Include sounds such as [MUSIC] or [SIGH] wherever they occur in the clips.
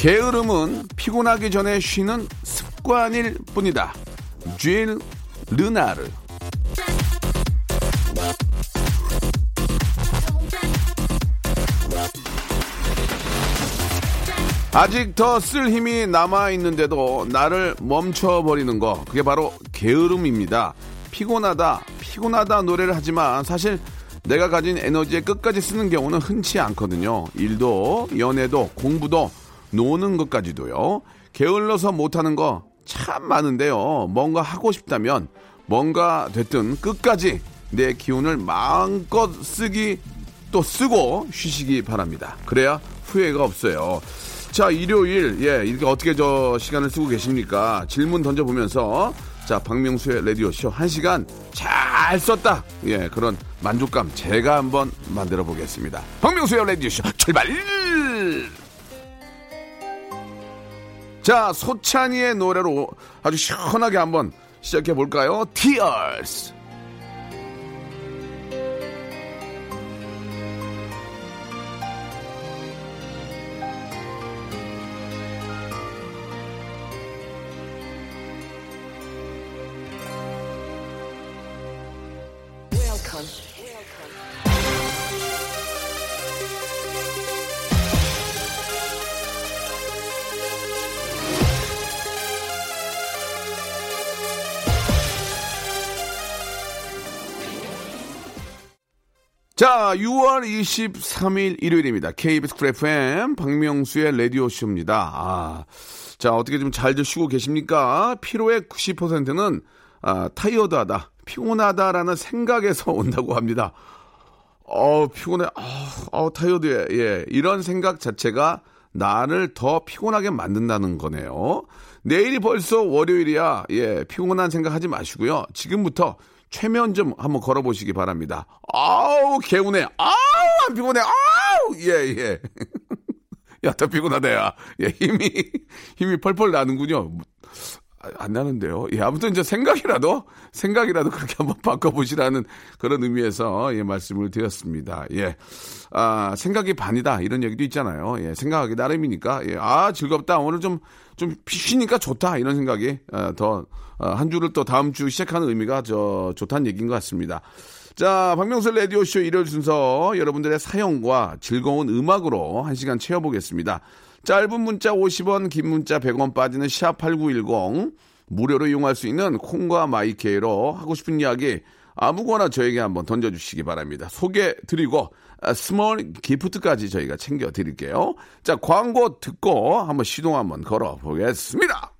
게으름은 피곤하기 전에 쉬는 습관일 뿐이다 쥐일 르나르 아직 더 쓸 힘이 남아 있는데도 나를 멈춰버리는 거 그게 바로 게으름입니다. 피곤하다 피곤하다 노래를 하지만 사실 내가 가진 에너지에 끝까지 쓰는 경우는 흔치 않거든요. 일도 연애도 공부도 노는 것까지도요. 게을러서 못하는 거 참 많은데요. 뭔가 하고 싶다면 뭔가 됐든 끝까지 내 기운을 마음껏 쓰기 또 쓰고 쉬시기 바랍니다. 그래야 후회가 없어요. 자, 일요일, 예, 이렇게 어떻게 저 시간을 쓰고 계십니까? 질문 던져보면서, 자, 박명수의 라디오쇼 한 시간 잘 썼다. 예, 그런 만족감 제가 한번 만들어 보겠습니다. 박명수의 라디오쇼 출발! 자, 소찬이의 노래로 아주 시원하게 한번 시작해 볼까요? Tears! 자, 6월 23일 일요일입니다. KBS 쿨 FM 박명수의 라디오쇼입니다. 아, 자, 어떻게 좀 잘들 쉬고 계십니까? 피로의 90%는 아, 타이어드하다, 피곤하다라는 생각에서 [LAUGHS] 온다고 합니다. 어, 피곤해. 아, 어, 타이어드해. 예. 이런 생각 자체가 나를 더 피곤하게 만든다는 거네요. 내일이 벌써 월요일이야. 예. 피곤한 생각 하지 마시고요. 지금부터 최면 좀 한번 걸어보시기 바랍니다. 아우, 개운해. 아우, 안 피곤해. 아우, 예, 예. [LAUGHS] 야, 더 피곤하다, 야. 예, 힘이, 힘이 펄펄 나는군요. 아, 안 나는데요. 예, 아무튼 이제 생각이라도, 생각이라도 그렇게 한번 [LAUGHS] 바꿔보시라는 그런 의미에서, 예, 말씀을 드렸습니다. 예. 아, 생각이 반이다. 이런 얘기도 있잖아요. 예, 생각하기 나름이니까, 예, 아, 즐겁다. 오늘 좀, 좀 쉬니까 좋다. 이런 생각이, 어, 더, 어, 한 주를 또 다음 주 시작하는 의미가 저, 좋다는 얘기인 것 같습니다. 자, 박명수 라디오쇼 일요일 순서 여러분들의 사연과 즐거운 음악으로 한 시간 채워보겠습니다. 짧은 문자 50원, 긴 문자 100원 빠지는 샵8910 무료로 이용할 수 있는 콩과 마이케이로 하고 싶은 이야기 아무거나 저에게 한번 던져주시기 바랍니다. 소개 드리고 아, small gift까지 저희가 챙겨 드릴게요. 자, 광고 듣고 한번 시동 한번 걸어 보겠습니다.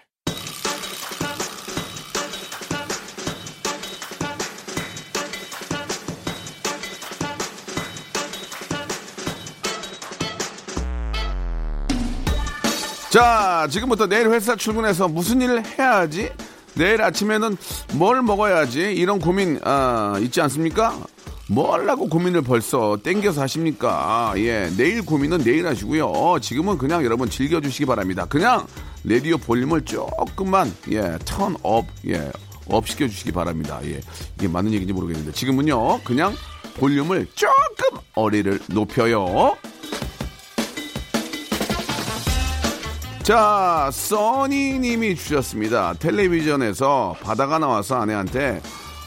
자, 지금부터 내일 회사 출근해서 무슨 일을 해야 하지? 내일 아침에는 뭘 먹어야지? 이런 고민, 아, 있지 않습니까? 뭘 하고 고민을 벌써 땡겨서 하십니까? 예, 내일 고민은 내일 하시고요. 지금은 그냥 여러분 즐겨주시기 바랍니다. 그냥 라디오 볼륨을 조금만, 예, turn up, 예, up 시켜주시기 바랍니다. 예, 이게 맞는 얘기인지 모르겠는데. 지금은요, 그냥 볼륨을 조금 어리를 높여요. 자, 써니님이 주셨습니다. 텔레비전에서 바다가 나와서 아내한테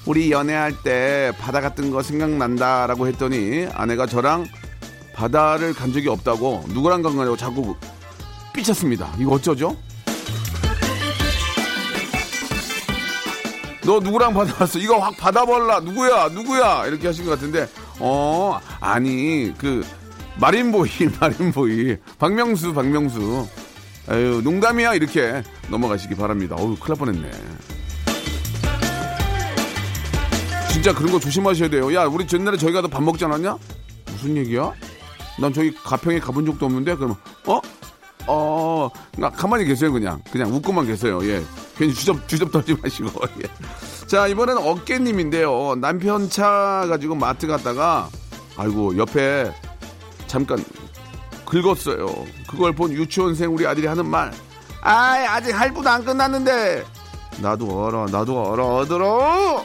우리 연애할 때 바다 같은 거 생각난다라고 했더니 아내가 저랑 바다를 간 적이 없다고 누구랑 간 거냐고 자꾸 삐쳤습니다. 이거 어쩌죠? 너 누구랑 받아왔어? 이거 확 받아볼라. 누구야? 누구야? 이렇게 하신 것 같은데, 어, 아니, 그, 마린보이, [LAUGHS] 마린보이. 박명수, 박명수. 아유, 농담이야. 이렇게 넘어가시기 바랍니다. 어우, 큰일 날 뻔했네. 진짜 그런 거 조심하셔야 돼요. 야, 우리 전날에 저희 가서 밥 먹지 않았냐? 무슨 얘기야? 난 저기 가평에 가본 적도 없는데, 그러면, 어? 어, 나 가만히 계세요, 그냥. 그냥 웃고만 계세요. 예. 괜히 주접, 주접 떨지 마시고. [LAUGHS] 예. 자, 이번엔 어깨님인데요. 남편 차 가지고 마트 갔다가, 아이고, 옆에 잠깐 긁었어요. 그걸 본 유치원생 우리 아들이 하는 말. 아이, 아직 할부도 안 끝났는데. 나도 알아, 나도 알아, 아들아!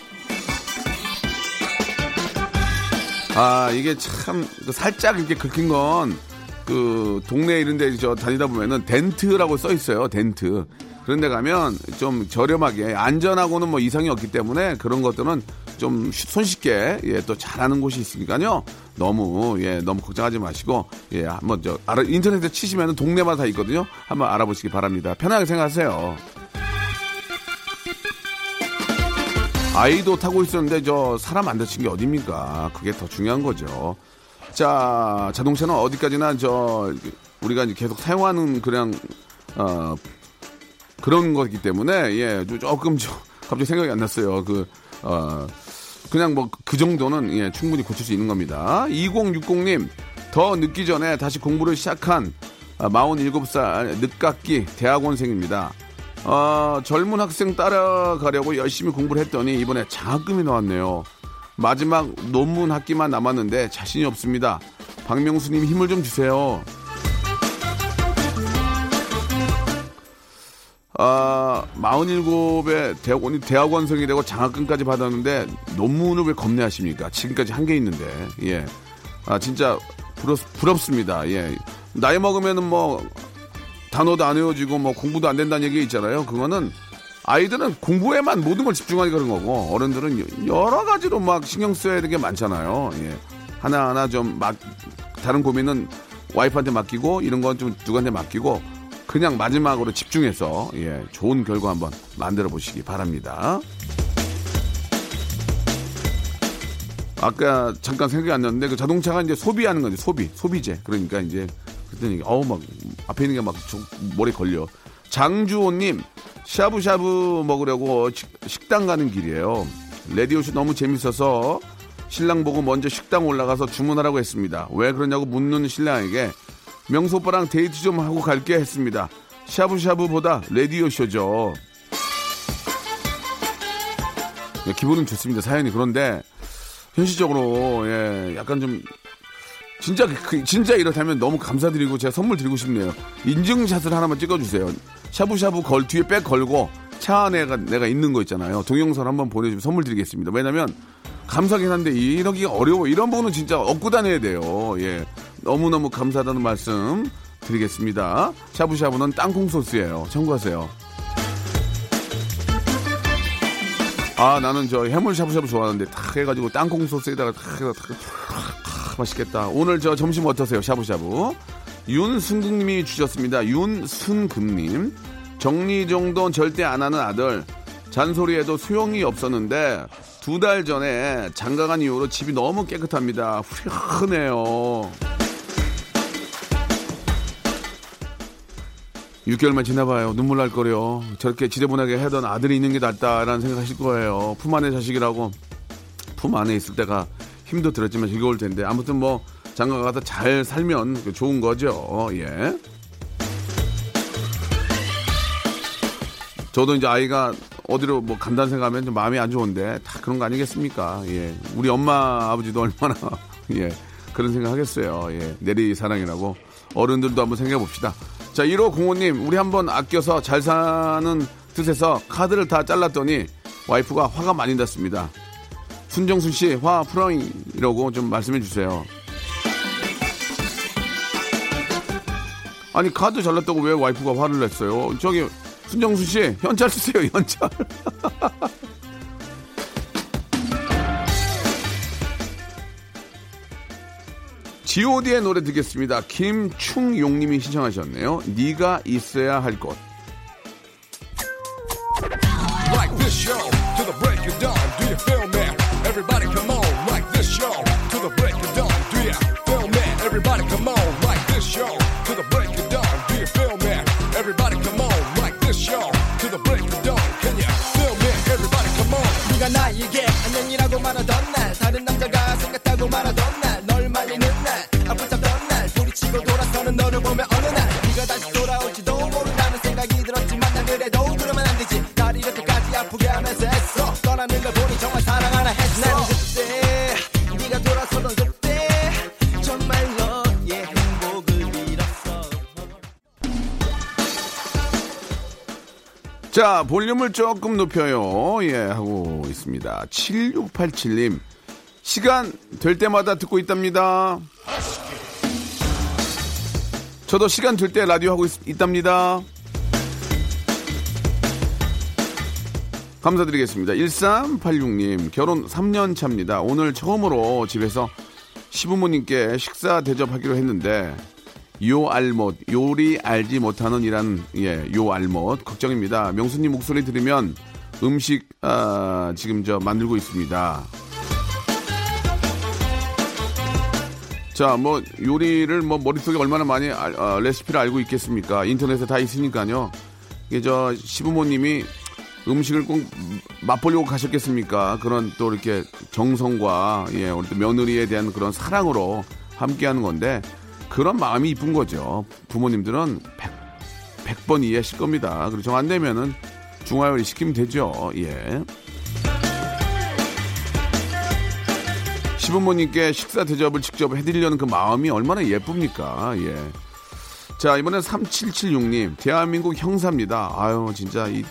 아, 이게 참, 그 살짝 이렇게 긁힌 건, 그, 동네 이런 데 저 다니다 보면은 덴트라고 써 있어요, 덴트. 그런 데 가면 좀 저렴하게, 안전하고는 뭐 이상이 없기 때문에 그런 것들은 좀 손쉽게, 예, 또 잘하는 곳이 있으니까요. 너무, 예, 너무 걱정하지 마시고, 예, 한번 저, 알아, 인터넷에 치시면은 동네마다 다 있거든요. 한번 알아보시기 바랍니다. 편하게 생각하세요. 아이도 타고 있었는데 저 사람 안 다친 게 어딥니까? 그게 더 중요한 거죠. 자, 자동차는 어디까지나 저 우리가 이제 계속 사용하는 그냥 어 그런 거기 때문에 예, 조금 저 갑자기 생각이 안 났어요. 그 어, 그냥 뭐 그 정도는 예, 충분히 고칠 수 있는 겁니다. 2060님 더 늦기 전에 다시 공부를 시작한 47살 늦깎이 대학원생입니다. 어, 젊은 학생 따라가려고 열심히 공부를 했더니 이번에 장학금이 나왔네요. 마지막 논문 학기만 남았는데 자신이 없습니다. 박명수님 힘을 좀 주세요. 아, 47에 대학원이 대학원생이 되고 장학금까지 받았는데 논문을 왜 겁내하십니까? 지금까지 한게 있는데. 예. 아, 진짜 부럽, 부럽습니다. 예. 나이 먹으면은 뭐 단어도 안 외워지고 뭐 공부도 안 된다는 얘기 있잖아요. 그거는 아이들은 공부에만 모든 걸 집중하기 그런 거고 어른들은 여러 가지로 막 신경 써야 되는 게 많잖아요. 예. 하나하나 좀 막 다른 고민은 와이프한테 맡기고 이런 건 좀 누구한테 맡기고 그냥 마지막으로 집중해서 예, 좋은 결과 한번 만들어 보시기 바랍니다. 아까 잠깐 생각이 안 났는데 그 자동차가 이제 소비하는 건지 소비 소비재 그러니까 이제 그랬더니 어우 막 앞에 있는 게 막 머리 걸려. 장주호님 샤브샤브 먹으려고 식 당 가는 길이에요. 레디오쇼 너무 재밌어서 신랑 보고 먼저 식당 올라가서 주문하라고 했습니다. 왜 그러냐고 묻는 신랑에게 명수 오빠랑 데이트 좀 하고 갈게 했습니다. 샤브샤브보다 레디오쇼죠. 예, 기분은 좋습니다. 사연이 그런데 현실적으로 예, 약간 좀 진짜 그, 진짜 이렇다면 너무 감사드리고 제가 선물 드리고 싶네요. 인증샷을 하나만 찍어주세요. 샤브샤브 걸 뒤에 back 걸고 차 안에 내가 있는 거 있잖아요. 동영상 한번 보내주면 선물 드리겠습니다. 왜냐면 감사하긴 한데 이러기가 어려워. 이런 부분은 진짜 얻고 다녀야 돼요. 예. 너무너무 감사하다는 말씀 드리겠습니다. 샤브샤브는 땅콩 소스예요. 참고하세요. 아 나는 저 해물 샤브샤브 좋아하는데 탁 해가지고 땅콩 소스에다가 탁 해서 탁, 탁 맛있겠다. 오늘 저 점심 어떠세요? 샤브샤브. 윤순금님이 주셨습니다. 윤순금님. 정리정돈 절대 안 하는 아들. 잔소리에도 소용이 없었는데 두 달 전에 장가간 이후로 집이 너무 깨끗합니다. 후련해요. 6개월만 지나봐요. 눈물 날 거려. 저렇게 지저분하게 하던 아들이 있는 게 낫다라는 생각하실 거예요. 품 안의 자식이라고 품 안에 있을 때가 힘도 들었지만 즐거울 텐데 아무튼 뭐 장가 가서 잘 살면 좋은 거죠. 예. 저도 이제 아이가 어디로 뭐 간다는 생각하면 좀 마음이 안 좋은데 다 그런 거 아니겠습니까? 예. 우리 엄마 아버지도 얼마나 [LAUGHS] 예 그런 생각 하겠어요. 예. 내리 사랑이라고 어른들도 한번 생각해 봅시다. 자 1호 공호님 우리 한번 아껴서 잘 사는 뜻에서 카드를 다 잘랐더니 와이프가 화가 많이 났습니다. 순정순 씨 화 풀어잉 이라고 좀 말씀해 주세요. 아니 카드 잘랐다고 왜 와이프가 화를 냈어요? 저기 순정수 씨 현찰 쓰세요 현찰. [LAUGHS] G.O.D의 노래 듣겠습니다. 김충용님이 신청하셨네요. 네가 있어야 할 곳. Like of dawn. Do you feel me? Everybody come on, like this show 자, 볼륨을 조금 높여요. 예, 하고 있습니다. 7687님. 시간 될 때마다 듣고 있답니다. 저도 시간 될 때 라디오 하고 있, 있답니다. 감사드리겠습니다. 1386님, 결혼 3년 차입니다. 오늘 처음으로 집에서 시부모님께 식사 대접하기로 했는데, 요 알못, 요리 알지 못하는 이란, 예, 요 알못, 걱정입니다. 명수님 목소리 들으면 음식, 아, 지금 저 만들고 있습니다. 자, 뭐, 요리를 뭐 머릿속에 얼마나 많이 알- 어, 레시피를 알고 있겠습니까? 인터넷에 다 있으니까요. 이게 저 시부모님이 음식을 꼭 맛보려고 가셨겠습니까? 그런 또 이렇게 정성과, 예, 우리 또 며느리에 대한 그런 사랑으로 함께 하는 건데, 그런 마음이 이쁜 거죠. 부모님들은 100, 100 번 이해하실 겁니다. 그리고 정 안 되면은 중화요리 시키면 되죠. 예. 시부모님께 식사 대접을 직접 해드리려는 그 마음이 얼마나 예쁩니까? 예. 자, 이번엔 3776님, 대한민국 형사입니다. 아유, 진짜 이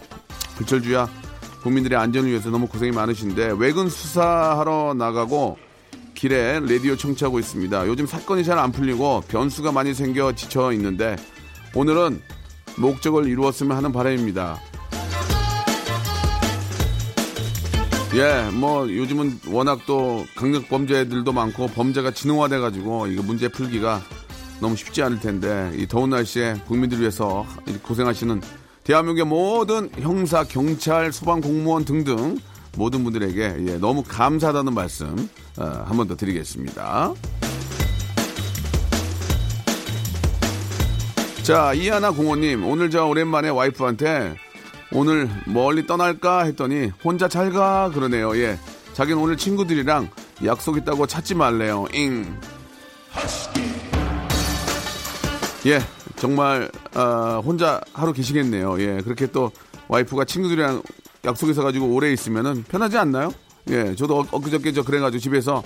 불철주야 국민들의 안전을 위해서 너무 고생이 많으신데, 외근 수사하러 나가고 길에 라디오 청취하고 있습니다. 요즘 사건이 잘 안 풀리고 변수가 많이 생겨 지쳐 있는데, 오늘은 목적을 이루었으면 하는 바람입니다. 예, 뭐 요즘은 워낙 또 강력 범죄들도 많고 범죄가 진흥화돼 가지고 이거 문제 풀기가 너무 쉽지 않을 텐데 이 더운 날씨에 국민들 위해서 고생하시는 대한민국의 모든 형사, 경찰, 소방 공무원 등등 모든 분들에게 예, 너무 감사하다는 말씀 어, 한번 더 드리겠습니다. 자, 이하나 공원님, 오늘 저 오랜만에 와이프한테 오늘 멀리 떠날까 했더니 혼자 잘 가 그러네요. 예. 자기는 오늘 친구들이랑 약속 있다고 찾지 말래요. 잉. 예. 정말 아, 혼자 하루 계시겠네요. 예. 그렇게 또 와이프가 친구들이랑 약속 있어가지고 오래 있으면은 편하지 않나요? 예. 저도 엊- 엊그저께 저 그래가지고 집에서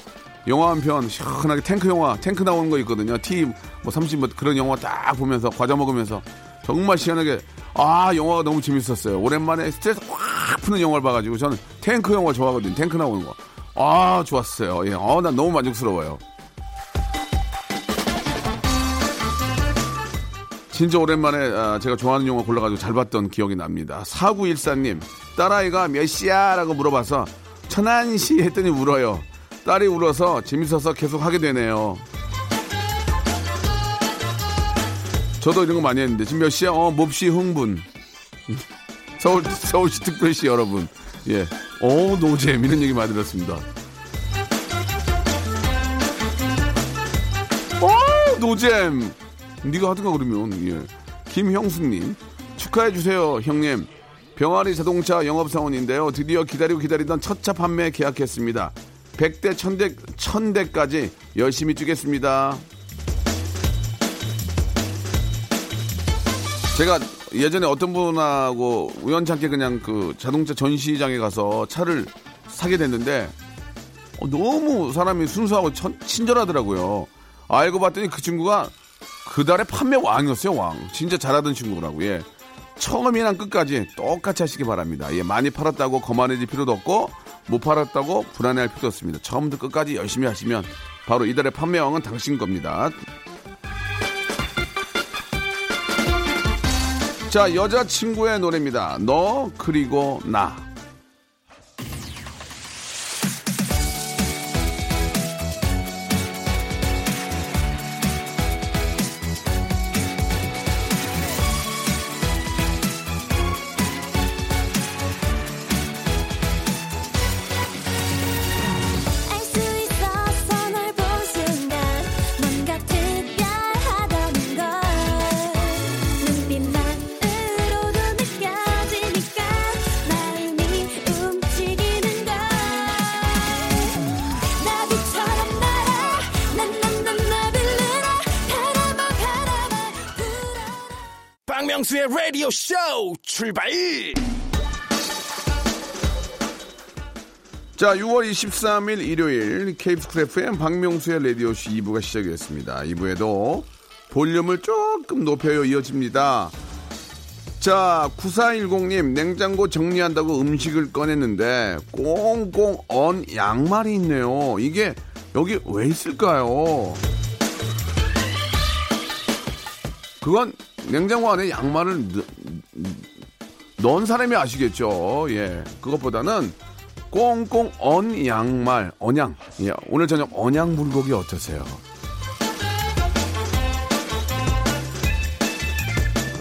영화 한 편 시원하게 탱크 영화 탱크 나오는 거 있거든요. T 뭐 30, 뭐 그런 영화 딱 보면서 과자 먹으면서 정말 시원하게 아 영화가 너무 재밌었어요. 오랜만에 스트레스 확 푸는 영화를 봐가지고 저는 탱크 영화 좋아하거든요. 탱크 나오는 거. 아 좋았어요. 예, 어난 너무 만족스러워요. 진짜 오랜만에 아, 제가 좋아하는 영화 골라가지고 잘 봤던 기억이 납니다. 4914님, 딸아이가 몇 시야? 라고 물어봐서 천안시 했더니 울어요. 딸이 울어서 재밌어서 계속 하게 되네요. 저도 이런 거 많이 했는데 지금 몇 시야? 어, 몹시 흥분. [LAUGHS] 서울, 서울시 특별시 여러분. 예. 어, 노잼. 이런 얘기 많이 들었습니다. 어, 노잼. 네가 하든가 그러면 예. 김형수님 축하해 주세요 형님 병아리 자동차 영업사원인데요 드디어 기다리고 기다리던 첫 차 판매 계약했습니다 100대 1000대 1000대까지 열심히 뛰겠습니다 제가 예전에 어떤 분하고 우연찮게 그냥 그 자동차 전시장에 가서 차를 사게 됐는데 어, 너무 사람이 순수하고 천- 친절하더라고요. 알고 봤더니 그 친구가 그 달에 판매 왕이었어요, 왕. 진짜 잘하던 친구라고, 예. 처음이랑 끝까지 똑같이 하시기 바랍니다. 예, 많이 팔았다고 거만해질 필요도 없고, 못 팔았다고 불안해할 필요도 없습니다. 처음부터 끝까지 열심히 하시면 바로 이달의 판매왕은 당신 겁니다. 자, 여자친구의 노래입니다. 너, 그리고 나. 박명수의 라디오 쇼 출발 자, 6월 23일 일요일 FM 박명수의 라디오 쇼 2부가 시작이 됐습니다. 2부에도 볼륨을 조금 높여요 이어집니다. 자, 9410님, 냉장고 정리한다고 음식을 꺼냈는데, 꽁꽁 언 양말이 있네요. 이게 여기 왜 있을까요? 그건 냉장고 안에 양말을 넣, 넣은 사람이 아시겠죠. 예. 그것보다는 꽁꽁 언 양말, 언양. 예. 오늘 저녁 언양 불고기 어떠세요?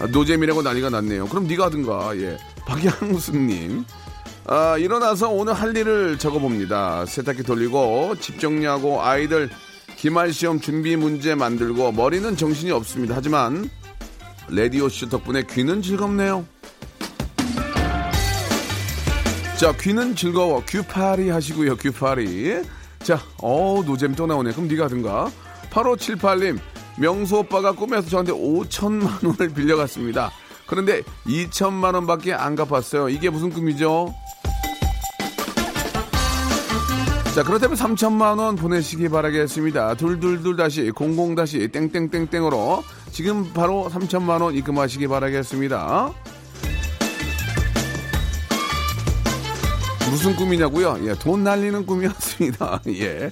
아, 노잼이라고 난리가 났네요. 그럼 네가 하든가. 예. 박양수님. 아, 일어나서 오늘 할 일을 적어봅니다. 세탁기 돌리고 집 정리하고 아이들 기말 시험 준비 문제 만들고 머리는 정신이 없습니다. 하지만 레디오 씨 덕분에 귀는 즐겁네요. 자, 귀는 즐거워. 귀파리 하시고요. 귀파리. 자, 어 노잼 또 나오네. 그럼 네가 하든가. 8578님, 명수 오빠가 꿈에서 저한테 5천만 원을 빌려갔습니다. 그런데 2천만 원밖에 안 갚았어요. 이게 무슨 꿈이죠? 자, 그렇다면 3천만 원 보내시기 바라겠습니다. 둘둘둘 다시 공공 다시 땡땡땡땡으로 지금 바로 3천만 원 입금하시기 바라겠습니다. 무슨 꿈이냐고요? 예, 돈 날리는 꿈이었습니다. [LAUGHS] 예.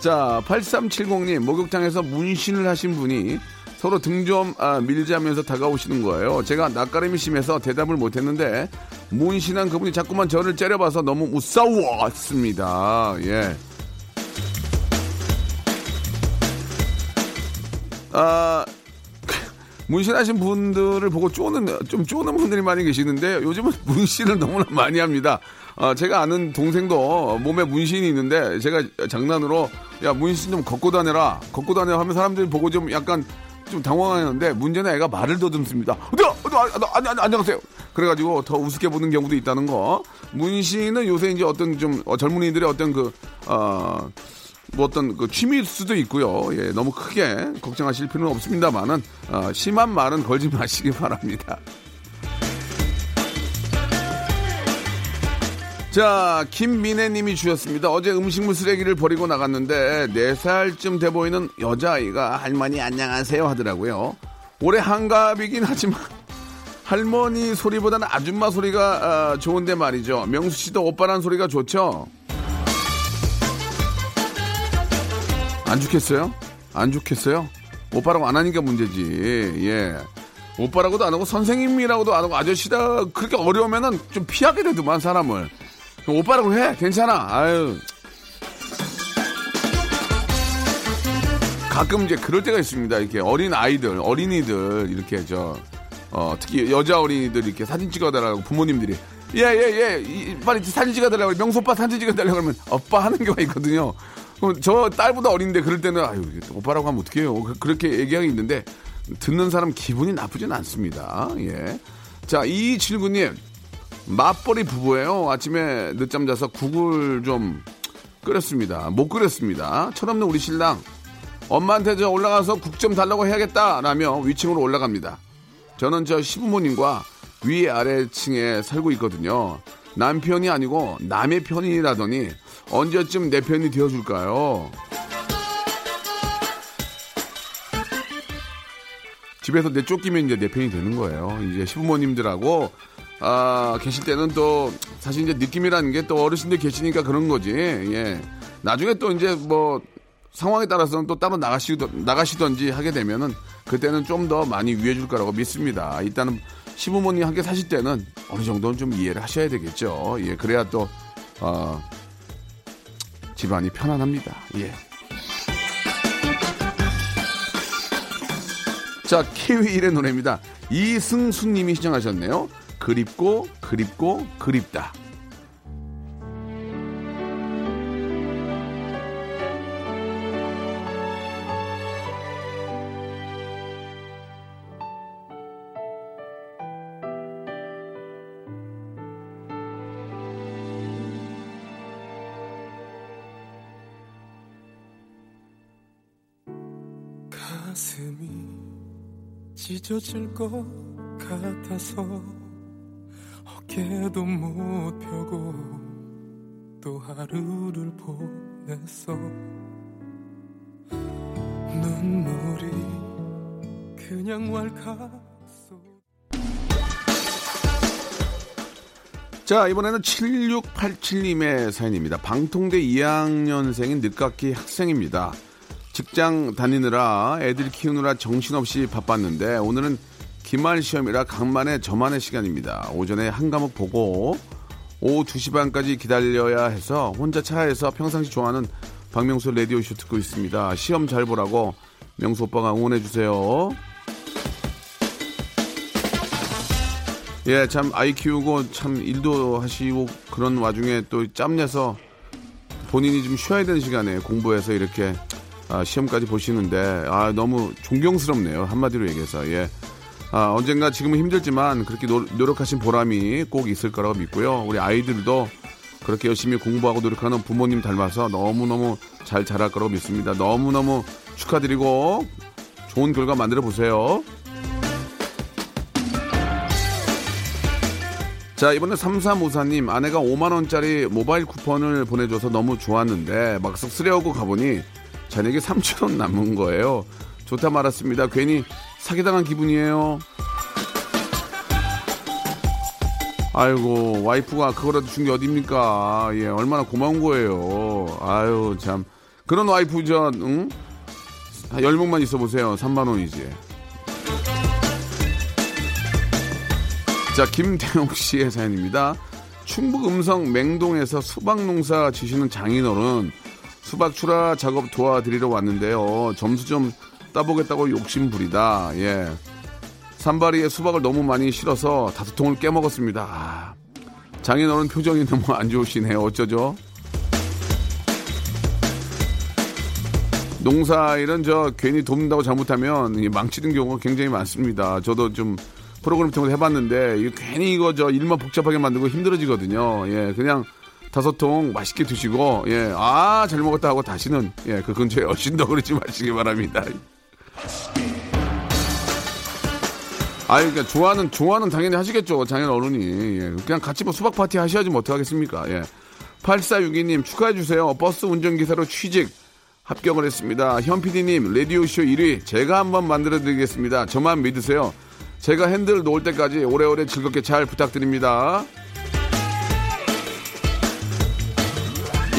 자, 8370님, 목욕탕에서 문신을 하신 분이 서로 등 좀 아, 밀자면서 다가오시는 거예요. 제가 낯가림이 심해서 대답을 못했는데 문신한 그분이 자꾸만 저를 째려봐서 너무 무서웠습니다. 예. 아, [LAUGHS] 문신하신 분들을 보고 쪼는 좀 쪼는 분들이 많이 계시는데 요즘은 [LAUGHS] 문신을 너무나 많이 합니다. 어, 제가 아는 동생도 몸에 문신이 있는데 제가 장난으로 야 문신 좀 걷고 다녀라 걷고 다녀 하면 사람들이 보고 좀 약간 좀 당황하는데 문제는 애가 말을 더듬습니다. 어디 어디 아, 아, 안녕하세요. 그래가지고 더 우습게 보는 경우도 있다는 거. 문신은 요새 이제 어떤 좀 어, 젊은이들의 어떤 그 어, 뭐 어떤 그 취미일 수도 있고요. 예, 너무 크게 걱정하실 필요는 없습니다만은 어, 심한 말은 걸지 [LAUGHS] 마시기 바랍니다. 자, 김민혜 님이 주셨습니다. 어제 음식물 쓰레기를 버리고 나갔는데 4살쯤 돼 보이는 여자아이가 할머니 안녕하세요 하더라고요. 올해 한갑이긴 하지만 할머니 소리보다는 아줌마 소리가 아, 좋은데 말이죠. 명수 씨도 오빠란 소리가 좋죠? 안 좋겠어요? 안 좋겠어요? 오빠라고 안 하니까 문제지. 예. 오빠라고도 안 하고 선생님이라고도 안 하고 아저씨다 그렇게 어려우면은 좀 피하게 되더만 사람을. 오빠라고 해. 괜찮아. 아유. 가끔 이제 그럴 때가 있습니다. 이렇게 어린 아이들, 어린이들 이렇게 저 어, 특히 여자 어린이들 이렇게 사진 찍어달라고 부모님들이 예, 예, 예, 빨리 사진 찍어달라고 명수 오빠 사진 찍어달라고 그러면 오빠 하는 경우가 있거든요. 그럼 저 딸보다 어린데 그럴 때는 아유 오빠라고 하면 어떡해요. 그- 그렇게 얘기하기 있는데 듣는 사람 기분이 나쁘진 않습니다. 예. 자, 이칠구님 맞벌이 부부예요. 아침에 늦잠 자서 국을 좀 끓였습니다. 못 끓였습니다. 철없는 우리 신랑 엄마한테 저 올라가서 국 좀 달라고 해야겠다라며 위층으로 올라갑니다. 저는 저 시부모님과 위 아래층에 살고 있거든요. 남편이 아니고 남의 편이라더니 언제쯤 내 편이 되어줄까요? 집에서 내 쫓기면 이제 내 편이 되는 거예요. 이제 시부모님들하고 아, 계실 때는 또 사실 이제 느낌이라는 게 또 어르신들 계시니까 그런 거지. 예. 나중에 또 이제 뭐 상황에 따라서는 또 따로 나가시던, 나가시던지 하게 되면은 그때는 좀 더 많이 위해 줄 거라고 믿습니다. 일단은 시부모님 함께 사실 때는 어느 정도는 좀 이해를 하셔야 되겠죠. 예, 그래야 또, 어, 집안이 편안합니다. 예. 자, 키위일의 노래입니다. 이승수님이 시청하셨네요. 그립고, 그립고, 그립다. 가슴이 찢어질 것 같아서 어깨도 못 펴고 또 하루를 보냈어 눈물이 그냥 왈칵 자, 이번에는 7687님의 사연입니다. 방통대 2학년생인 늦깎이 학생입니다. 직장 다니느라 애들 키우느라 정신없이 바빴는데 오늘은 기말 시험이라 간만에 저만의 시간입니다. 오전에 한 과목 보고 오후 2시 반까지 기다려야 해서 혼자 차에서 평상시 좋아하는 박명수 라디오 쇼 듣고 있습니다. 시험 잘 보라고 명수 오빠가 응원해 주세요. 예, 참 아이 키우고 참 일도 하시고 그런 와중에 또 짬내서 본인이 좀 쉬어야 되는 시간에 공부해서 이렇게 아, 시험까지 보시는데 아, 너무 존경스럽네요. 한마디로 얘기해서 예. 아, 언젠가 지금은 힘들지만 그렇게 노, 노력하신 보람이 꼭 있을 거라고 믿고요. 우리 아이들도 그렇게 열심히 공부하고 노력하는 부모님 닮아서 너무너무 잘 자랄 거라고 믿습니다. 너무너무 축하드리고 좋은 결과 만들어 보세요. 자, 이번에 3354님, 아내가 5만원짜리 모바일 쿠폰을 보내줘서 너무 좋았는데, 막상 쓰려고 가보니, 잔액이 3천원 남은 거예요. 좋다 말았습니다. 괜히 사기당한 기분이에요. 아이고, 와이프가 그거라도 준 게 어딥니까? 예, 얼마나 고마운 거예요. 아유, 참. 그런 와이프, 저, 응? 한 10명만 있어 보세요. 3만 원이지. 자, 김태용 씨의 사연입니다. 충북 음성 맹동에서 수박 농사 지시는 장인어른 수박 출하 작업 도와드리러 왔는데요. 점수 좀 따보겠다고 욕심 부리다. 예. 산바리에 수박을 너무 많이 실어서 다섯 통을 깨먹었습니다. 아, 장인어른 표정이 너무 안 좋으시네요. 어쩌죠? 농사일은 저 괜히 돕는다고 잘못하면 망치는 경우가 굉장히 많습니다. 저도 좀 프로그램 통해서 해봤는데 괜히 이거 저 일만 복잡하게 만들고 힘들어지거든요. 예, 그냥 다섯 통 맛있게 드시고 예, 아 잘 먹었다 하고 다시는 예, 그 근처에 [LAUGHS] 어신더 그러지 마시기 바랍니다. 아, 그러니까 좋아하는 좋아하는 당연히 하시겠죠. 장인 어른이 예, 그냥 같이 뭐 수박 파티 하셔야지 뭐 어떡하겠습니까? 예. 8462님 축하해 주세요. 버스 운전기사로 취직 합격을 했습니다. 현 PD님 라디오 쇼 1위 제가 한번 만들어 드리겠습니다. 저만 믿으세요. 제가 핸들 놓을 때까지 오래오래 즐겁게 잘 부탁드립니다.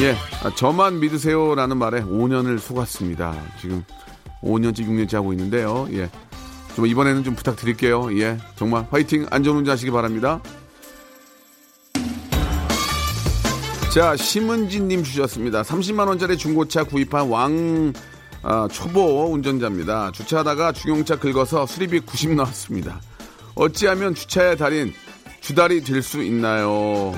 예, 아, 저만 믿으세요라는 말에 5년을 속았습니다. 지금 5년째 6년째 하고 있는데요. 예, 좀 이번에는 좀 부탁드릴게요. 예, 정말 화이팅 안전운전 하시기 바랍니다. 자, 심은진님 주셨습니다. 30만원짜리 중고차 구입한 왕, 아, 초보 운전자입니다. 주차하다가 중용차 긁어서 수리비 90 나왔습니다. 어찌하면 주차의 달인 주달이 될 수 있나요?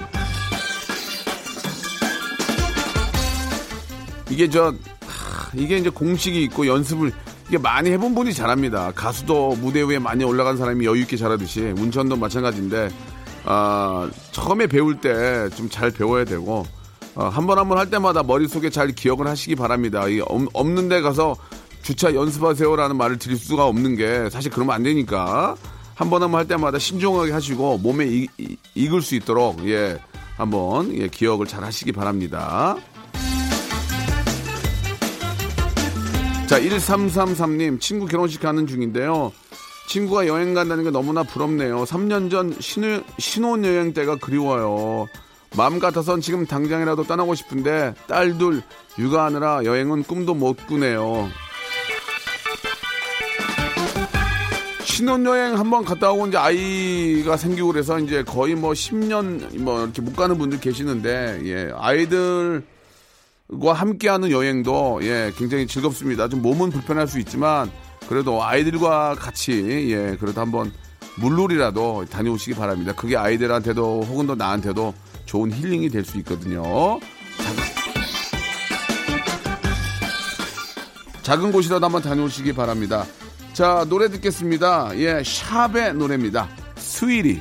이게 저 하, 이게 이제 공식이 있고 연습을 이게 많이 해본 분이 잘합니다. 가수도 무대 위에 많이 올라간 사람이 여유 있게 잘하듯이 운전도 마찬가지인데 아, 처음에 배울 때 좀 잘 배워야 되고 어, 한번 한 번 할 때마다 머릿속에 잘 기억을 하시기 바랍니다. 이 없, 없는 데 가서 주차 연습하세요라는 말을 드릴 수가 없는 게 사실 그러면 안 되니까 한 번 한 번 할 때마다 신중하게 하시고 몸에 이, 이, 익을 수 있도록 예 한번 예, 기억을 잘 하시기 바랍니다. 자 1333님 친구 결혼식 가는 중인데요. 친구가 여행 간다는 게 너무나 부럽네요. 3년 전 신혼, 신혼여행 때가 그리워요. 마음 같아선 지금 당장이라도 떠나고 싶은데 딸 둘 육아하느라 여행은 꿈도 못 꾸네요. 신혼여행 한번 갔다 오고 이제 아이가 생기고 그래서 이제 거의 뭐 10년 뭐 이렇게 못 가는 분들 계시는데 예 아이들 과 함께하는 여행도 예 굉장히 즐겁습니다. 좀 몸은 불편할 수 있지만 그래도 아이들과 같이 예 그래도 한번 물놀이라도 다녀오시기 바랍니다. 그게 아이들한테도 혹은 또 나한테도 좋은 힐링이 될 수 있거든요. 작은 곳이라도 한번 다녀오시기 바랍니다. 자, 노래 듣겠습니다. 예, 샵의 노래입니다. 스위리.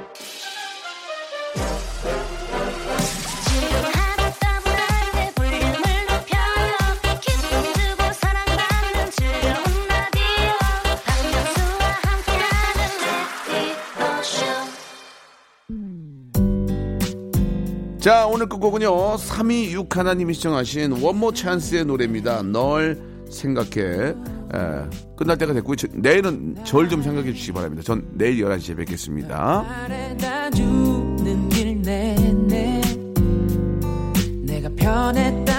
자, 오늘 끝곡은요. 326 하나님이 시청하신 원모 찬스의 노래입니다. 널 생각해. 에, 끝날 때가 됐고, 저- 내일은 절 좀 생각해 주시기 바랍니다. 전 내일 11시에 뵙겠습니다. 내가 변했다